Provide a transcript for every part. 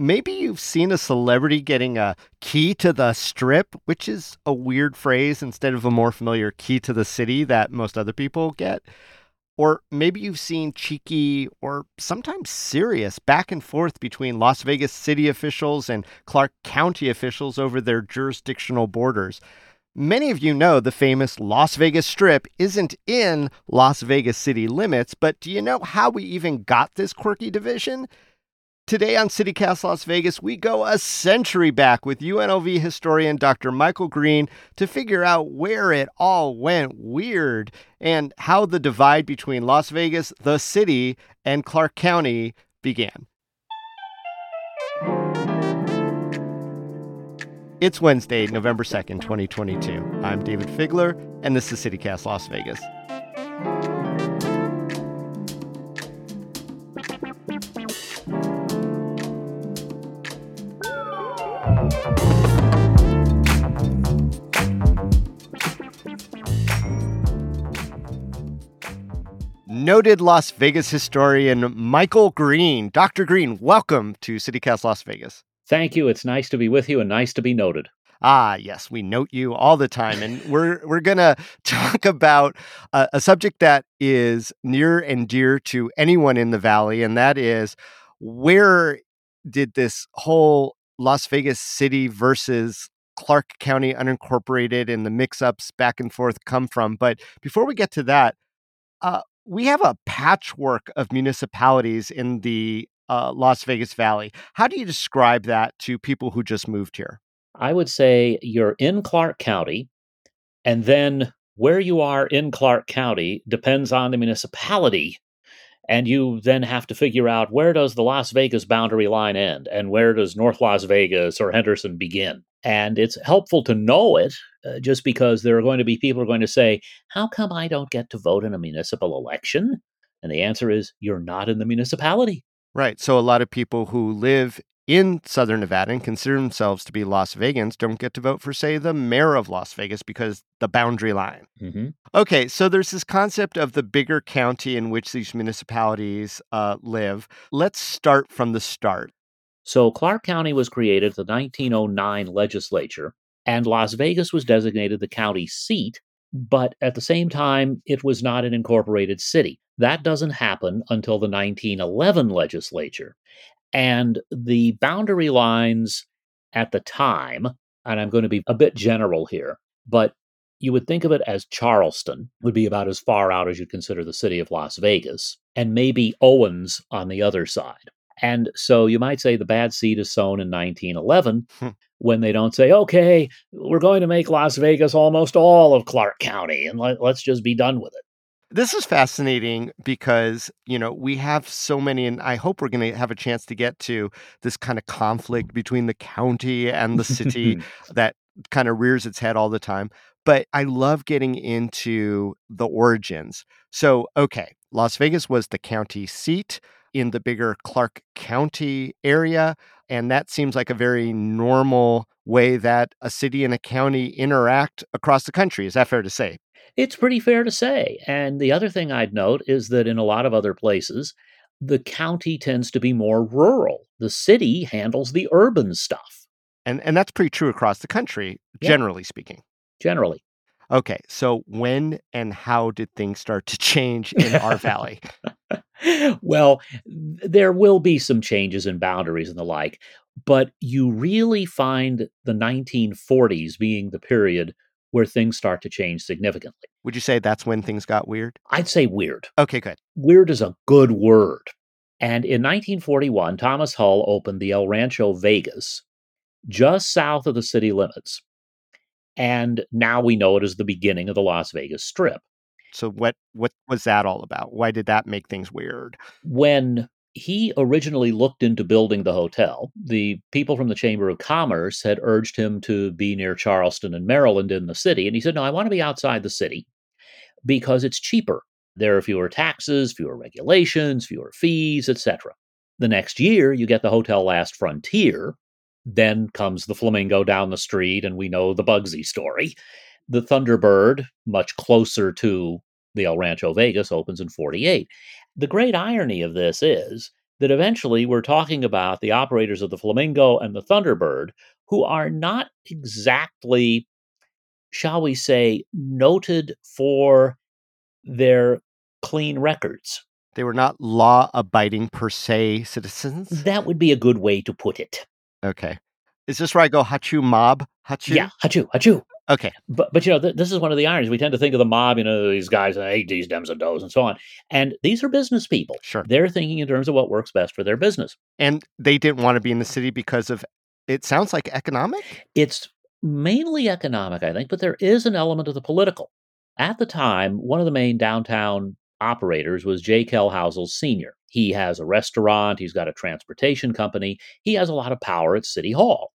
maybe you've seen a celebrity getting a key to the strip, which is a weird phrase instead of a more familiar key to the city that most other people get. Or maybe you've seen cheeky or sometimes serious back and forth between Las Vegas city officials and Clark County officials over their jurisdictional borders. Many of you know the famous Las Vegas Strip isn't in Las Vegas city limits, but do you know how we even got this quirky division? Today on CityCast Las Vegas, we go a century back with UNLV historian Dr. Michael Green to figure out where it all went weird and how the divide between Las Vegas, the city, and Clark County began. It's Wednesday, November 2nd, 2022. I'm Dayvid Figler, and this is CityCast Las Vegas. Noted Las Vegas historian Michael Green. Dr. Green, welcome to CityCast Las Vegas. Thank you. It's nice to be with you and nice to be noted. Ah, yes, we note you all the time, and we're we're gonna talk about a, a subject that is near and dear to anyone in the valley, and that is where did this whole Las Vegas city versus Clark County unincorporated and the mix-ups back and forth come from? But before we get to that, uh, we have a patchwork of municipalities in the uh, Las Vegas Valley. How do you describe that to people who just moved here? I would say you're in Clark County, and then where you are in Clark County depends on the municipality. And you then have to figure out where does the Las Vegas boundary line end and where does North Las Vegas or Henderson begin. And it's helpful to know it uh, just because there are going to be people are going to say, How come I don't get to vote in a municipal election? And the answer is, You're not in the municipality. Right. So a lot of people who live in Southern Nevada and consider themselves to be Las Vegans don't get to vote for, say, the mayor of Las Vegas because the boundary line. Mm-hmm. Okay, so there's this concept of the bigger county in which these municipalities uh, live. Let's start from the start. So Clark County was created the 1909 legislature, and Las Vegas was designated the county seat, but at the same time, it was not an incorporated city. That doesn't happen until the 1911 legislature. And the boundary lines at the time, and I'm going to be a bit general here, but you would think of it as Charleston would be about as far out as you'd consider the city of Las Vegas, and maybe Owens on the other side. And so you might say the bad seed is sown in 1911 hmm. when they don't say, okay, we're going to make Las Vegas almost all of Clark County and let, us just be done with it. This is fascinating because, you know, we have so many, and I hope we're going to have a chance to get to this kind of conflict between the county and the city that kind of rears its head all the time. But I love getting into the origins. So, okay, Las Vegas was the county seat in the bigger Clark County area. And that seems like a very normal way that a city and a county interact across the country. Is that fair to say? It's pretty fair to say. And the other thing I'd note is that in a lot of other places, the county tends to be more rural. The city handles the urban stuff. And and that's pretty true across the country, yeah. generally speaking. Generally. Okay, so when and how did things start to change in our valley? well, there will be some changes in boundaries and the like, but you really find the 1940s being the period where things start to change significantly. Would you say that's when things got weird? I'd say weird. Okay, good. Weird is a good word. And in 1941, Thomas Hull opened the El Rancho Vegas just south of the city limits. And now we know it as the beginning of the Las Vegas Strip. So what what was that all about? Why did that make things weird? When he originally looked into building the hotel, the people from the Chamber of Commerce had urged him to be near Charleston and Maryland in the city. And he said, No, I want to be outside the city because it's cheaper. There are fewer taxes, fewer regulations, fewer fees, etc. The next year, you get the Hotel Last Frontier. Then comes the Flamingo down the street, and we know the Bugsy story. The Thunderbird, much closer to the El Rancho Vegas, opens in 48. The great irony of this is that eventually we're talking about the operators of the Flamingo and the Thunderbird, who are not exactly, shall we say, noted for their clean records. They were not law abiding per se citizens. That would be a good way to put it. Okay. Is this where I go hachu mob? Hachu? Yeah, hachu, hachu. Okay. But but you know, th- this is one of the ironies. We tend to think of the mob, you know, these guys, I hate these dems and does and so on. And these are business people. Sure. They're thinking in terms of what works best for their business. And they didn't want to be in the city because of it sounds like economic? It's mainly economic, I think, but there is an element of the political. At the time, one of the main downtown operators was J. Kell Housel Sr. He has a restaurant, he's got a transportation company, he has a lot of power at City Hall.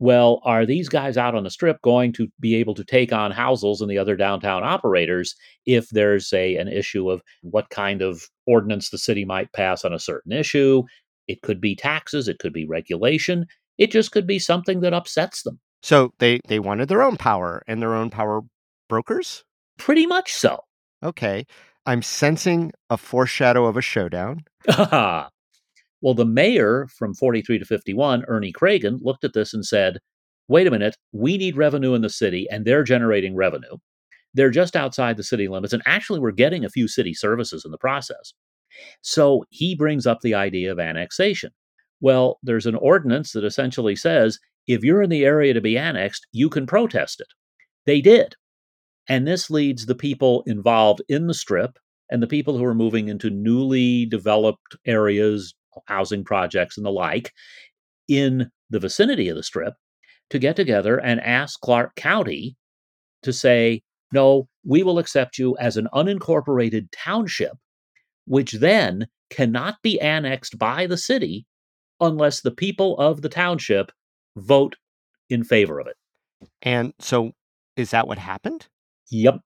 Well, are these guys out on the strip going to be able to take on Houssels and the other downtown operators if there's, say, an issue of what kind of ordinance the city might pass on a certain issue? It could be taxes, it could be regulation, it just could be something that upsets them. So they they wanted their own power and their own power brokers? Pretty much so. Okay. I'm sensing a foreshadow of a showdown. Ah. Well, the mayor from 43 to 51, Ernie Cragin, looked at this and said, wait a minute, we need revenue in the city, and they're generating revenue. They're just outside the city limits, and actually, we're getting a few city services in the process. So he brings up the idea of annexation. Well, there's an ordinance that essentially says if you're in the area to be annexed, you can protest it. They did. And this leads the people involved in the strip and the people who are moving into newly developed areas, housing projects, and the like in the vicinity of the strip to get together and ask Clark County to say, no, we will accept you as an unincorporated township, which then cannot be annexed by the city unless the people of the township vote in favor of it. And so is that what happened? Yep.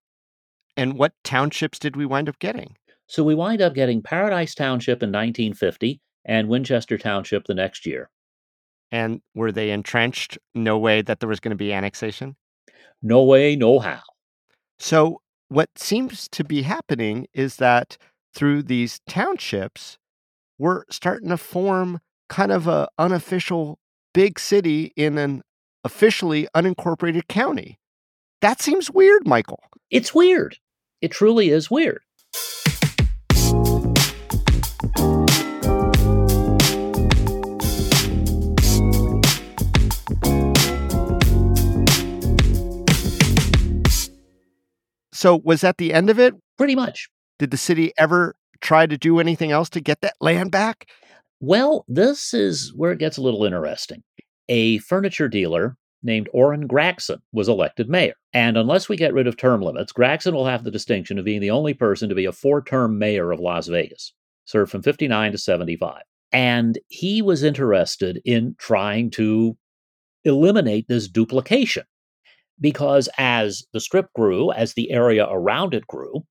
And what townships did we wind up getting? So we wind up getting Paradise Township in 1950 and Winchester Township the next year. And were they entrenched? No way that there was going to be annexation? No way, no how. So, what seems to be happening is that through these townships, we're starting to form kind of a unofficial big city in an officially unincorporated county. That seems weird, Michael. It's weird. It truly is weird. So, was that the end of it? Pretty much. Did the city ever try to do anything else to get that land back? Well, this is where it gets a little interesting. A furniture dealer named Oran Gragson was elected mayor. And unless we get rid of term limits, Gragson will have the distinction of being the only person to be a four term mayor of Las Vegas, served from 59 to 75. And he was interested in trying to eliminate this duplication because as the strip grew, as the area around it grew,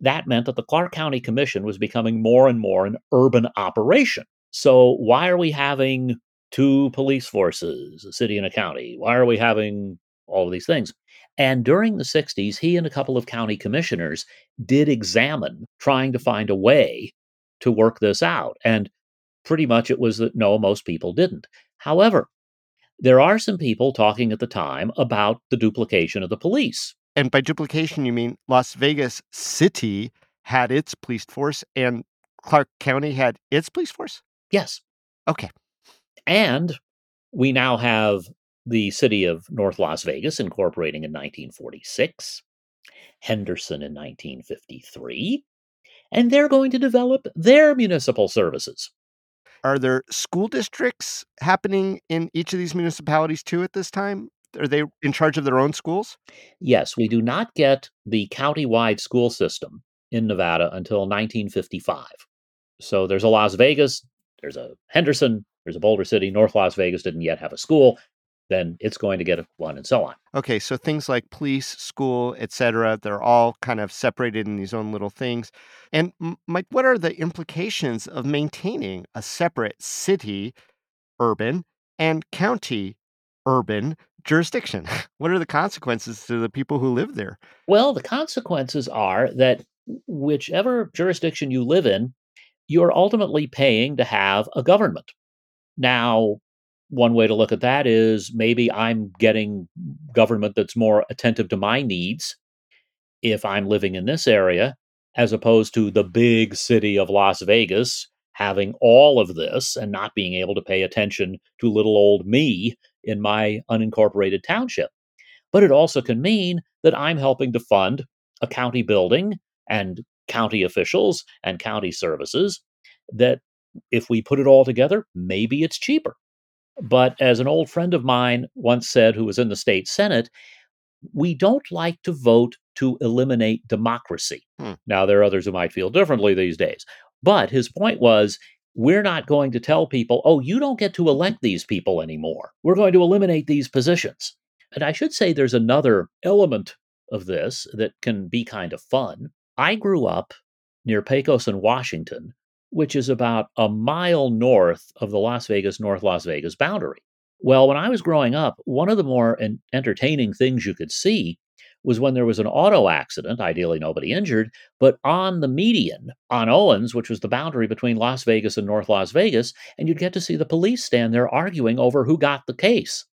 that meant that the Clark County Commission was becoming more and more an urban operation. So, why are we having two police forces, a city and a county? Why are we having all of these things? And during the 60s, he and a couple of county commissioners did examine trying to find a way to work this out. And pretty much it was that no, most people didn't. However, there are some people talking at the time about the duplication of the police. And by duplication, you mean Las Vegas City had its police force and Clark County had its police force? Yes. Okay. And we now have the city of North Las Vegas incorporating in 1946, Henderson in 1953, and they're going to develop their municipal services. Are there school districts happening in each of these municipalities too at this time? Are they in charge of their own schools? Yes, we do not get the county-wide school system in Nevada until 1955. So there's a Las Vegas, there's a Henderson, there's a Boulder City. North Las Vegas didn't yet have a school. Then it's going to get a one, and so on. Okay, so things like police, school, etc., they're all kind of separated in these own little things. And Mike, what are the implications of maintaining a separate city, urban, and county, urban jurisdiction? What are the consequences to the people who live there? Well, the consequences are that whichever jurisdiction you live in, you're ultimately paying to have a government. Now, one way to look at that is maybe I'm getting government that's more attentive to my needs if I'm living in this area, as opposed to the big city of Las Vegas having all of this and not being able to pay attention to little old me in my unincorporated township. But it also can mean that I'm helping to fund a county building and county officials and county services that if we put it all together, maybe it's cheaper. But as an old friend of mine once said, who was in the state Senate, we don't like to vote to eliminate democracy. Hmm. Now, there are others who might feel differently these days. But his point was we're not going to tell people, oh, you don't get to elect these people anymore. We're going to eliminate these positions. And I should say there's another element of this that can be kind of fun. I grew up near Pecos and Washington, which is about a mile north of the Las Vegas, North Las Vegas boundary. Well, when I was growing up, one of the more entertaining things you could see was when there was an auto accident, ideally nobody injured, but on the median on Owens, which was the boundary between Las Vegas and North Las Vegas, and you'd get to see the police stand there arguing over who got the case.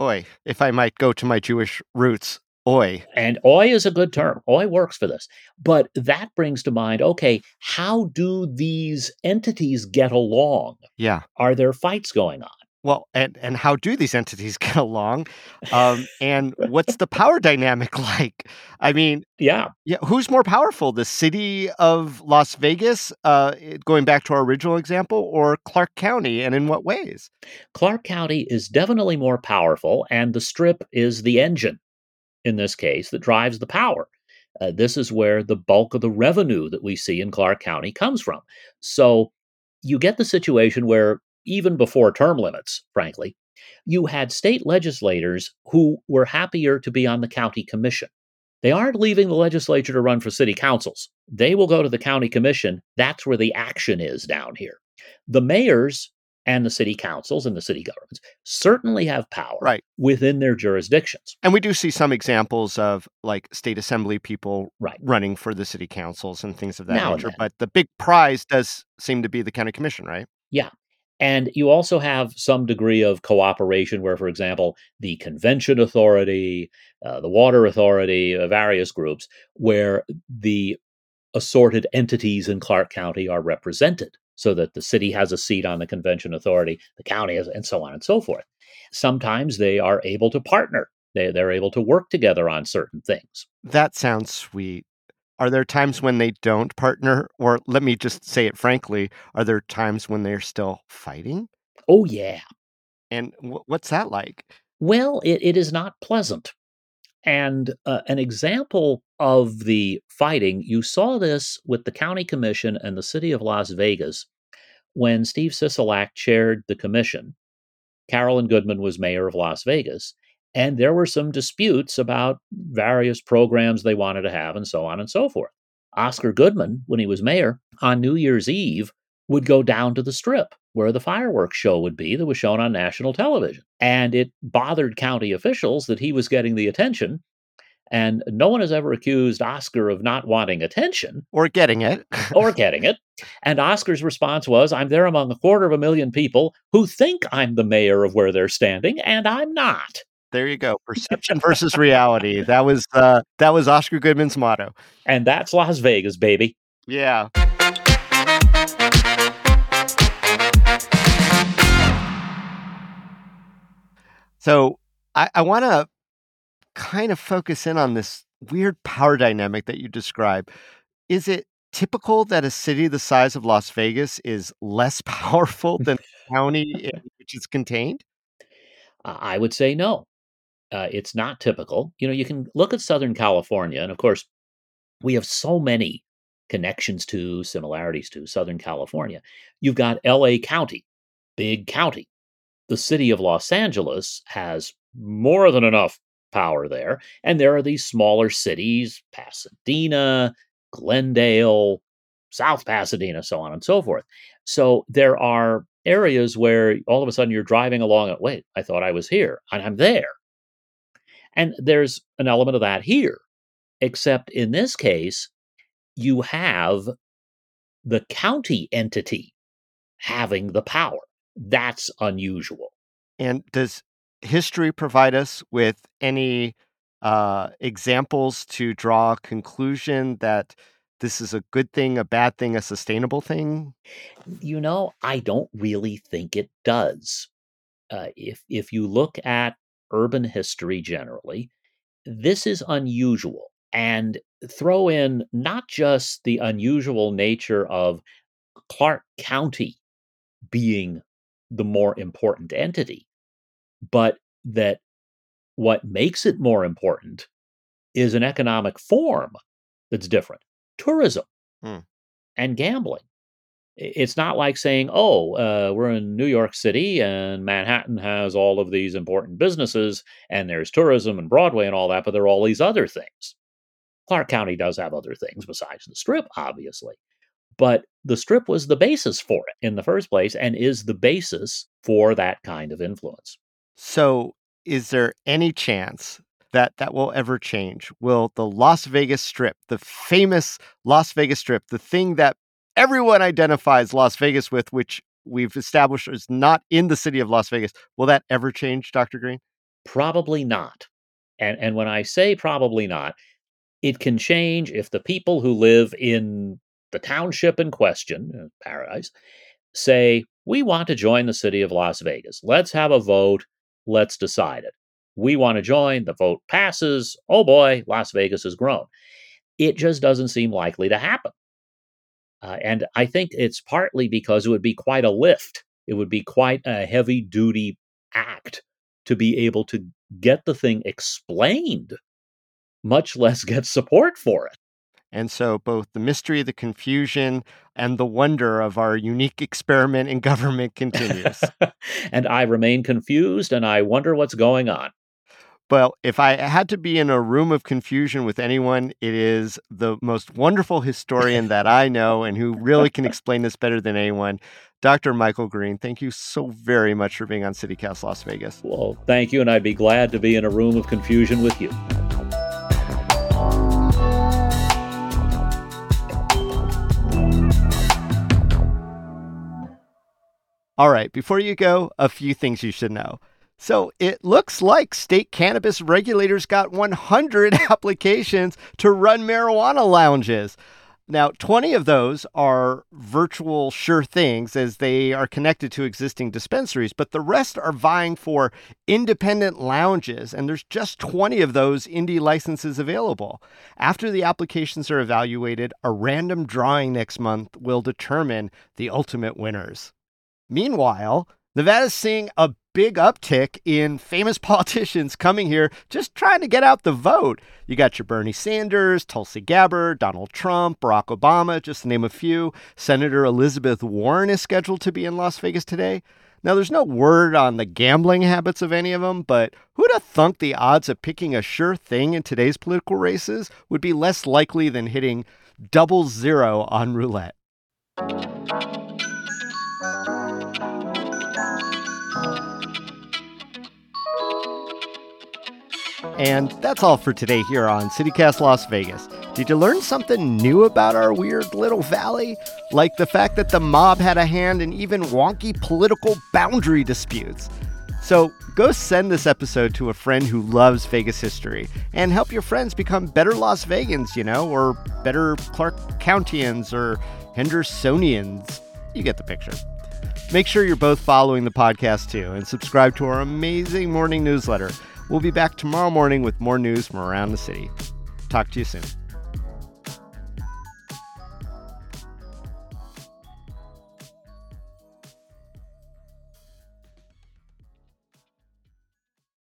Oi, if I might go to my Jewish roots, oi. And oi is a good term. Oi works for this. But that brings to mind okay, how do these entities get along? Yeah. Are there fights going on? Well, and and how do these entities get along? Um, and what's the power dynamic like? I mean, yeah, yeah. Who's more powerful, the city of Las Vegas, uh, going back to our original example, or Clark County, and in what ways? Clark County is definitely more powerful, and the Strip is the engine in this case that drives the power. Uh, this is where the bulk of the revenue that we see in Clark County comes from. So you get the situation where even before term limits, frankly, you had state legislators who were happier to be on the county commission. They aren't leaving the legislature to run for city councils. They will go to the county commission. That's where the action is down here. The mayors and the city councils and the city governments certainly have power right. within their jurisdictions. And we do see some examples of like state assembly people right. running for the city councils and things of that now nature. But the big prize does seem to be the county commission, right? Yeah. And you also have some degree of cooperation where, for example, the Convention Authority, uh, the Water Authority, uh, various groups, where the assorted entities in Clark County are represented so that the city has a seat on the Convention Authority, the county has, and so on and so forth. Sometimes they are able to partner. They, they're able to work together on certain things. That sounds sweet. Are there times when they don't partner? Or let me just say it frankly, are there times when they're still fighting? Oh, yeah. And w- what's that like? Well, it, it is not pleasant. And uh, an example of the fighting, you saw this with the county commission and the city of Las Vegas when Steve Sisolak chaired the commission. Carolyn Goodman was mayor of Las Vegas, and there were some disputes about various programs they wanted to have and so on and so forth. Oscar Goodman, when he was mayor, on New Year's Eve would go down to the strip where the fireworks show would be that was shown on national television. And it bothered county officials that he was getting the attention. And no one has ever accused Oscar of not wanting attention or getting it. or getting it. And Oscar's response was I'm there among a quarter of a million people who think I'm the mayor of where they're standing, and I'm not. There you go. Perception versus reality. That was uh, that was Oscar Goodman's motto. And that's Las Vegas, baby. Yeah. So I, I want to kind of focus in on this weird power dynamic that you describe. Is it typical that a city the size of Las Vegas is less powerful than the county in which it's contained? I would say no. Uh, it's not typical. You know, you can look at Southern California, and of course, we have so many connections to, similarities to Southern California. You've got LA County, big county. The city of Los Angeles has more than enough power there. And there are these smaller cities, Pasadena, Glendale, South Pasadena, so on and so forth. So there are areas where all of a sudden you're driving along and wait, I thought I was here and I'm there. And there's an element of that here, except in this case, you have the county entity having the power. That's unusual. And does history provide us with any uh, examples to draw a conclusion that this is a good thing, a bad thing, a sustainable thing? You know, I don't really think it does. Uh, if if you look at urban history generally, this is unusual. And throw in not just the unusual nature of Clark County being the more important entity, but that what makes it more important is an economic form that's different tourism Hmm. and gambling. It's not like saying, oh, uh, we're in New York City and Manhattan has all of these important businesses and there's tourism and Broadway and all that, but there are all these other things. Clark County does have other things besides the strip, obviously. But the strip was the basis for it in the first place and is the basis for that kind of influence. So, is there any chance that that will ever change? Will the Las Vegas Strip, the famous Las Vegas Strip, the thing that everyone identifies Las Vegas with, which we've established is not in the city of Las Vegas, will that ever change, Dr. Green? Probably not. And and when I say probably not, it can change if the people who live in the township in question, uh, Paradise, say, "We want to join the city of Las Vegas. Let's have a vote. Let's decide it. We want to join. The vote passes. Oh boy, Las Vegas has grown." It just doesn't seem likely to happen. Uh, and I think it's partly because it would be quite a lift. It would be quite a heavy duty act to be able to get the thing explained, much less get support for it. And so, both the mystery, the confusion, and the wonder of our unique experiment in government continues. and I remain confused and I wonder what's going on. Well, if I had to be in a room of confusion with anyone, it is the most wonderful historian that I know and who really can explain this better than anyone, Dr. Michael Green. Thank you so very much for being on CityCast Las Vegas. Well, thank you, and I'd be glad to be in a room of confusion with you. All right, before you go, a few things you should know. So it looks like state cannabis regulators got 100 applications to run marijuana lounges. Now, 20 of those are virtual sure things as they are connected to existing dispensaries, but the rest are vying for independent lounges, and there's just 20 of those indie licenses available. After the applications are evaluated, a random drawing next month will determine the ultimate winners. Meanwhile, Nevada's seeing a big uptick in famous politicians coming here just trying to get out the vote. You got your Bernie Sanders, Tulsi Gabbard, Donald Trump, Barack Obama, just to name a few. Senator Elizabeth Warren is scheduled to be in Las Vegas today. Now, there's no word on the gambling habits of any of them, but who'd have thunk the odds of picking a sure thing in today's political races would be less likely than hitting double zero on roulette? And that's all for today here on CityCast Las Vegas. Did you learn something new about our weird little valley? Like the fact that the mob had a hand in even wonky political boundary disputes. So go send this episode to a friend who loves Vegas history and help your friends become better Las Vegans, you know, or better Clark Countians or Hendersonians. You get the picture. Make sure you're both following the podcast too and subscribe to our amazing morning newsletter. We'll be back tomorrow morning with more news from around the city. Talk to you soon.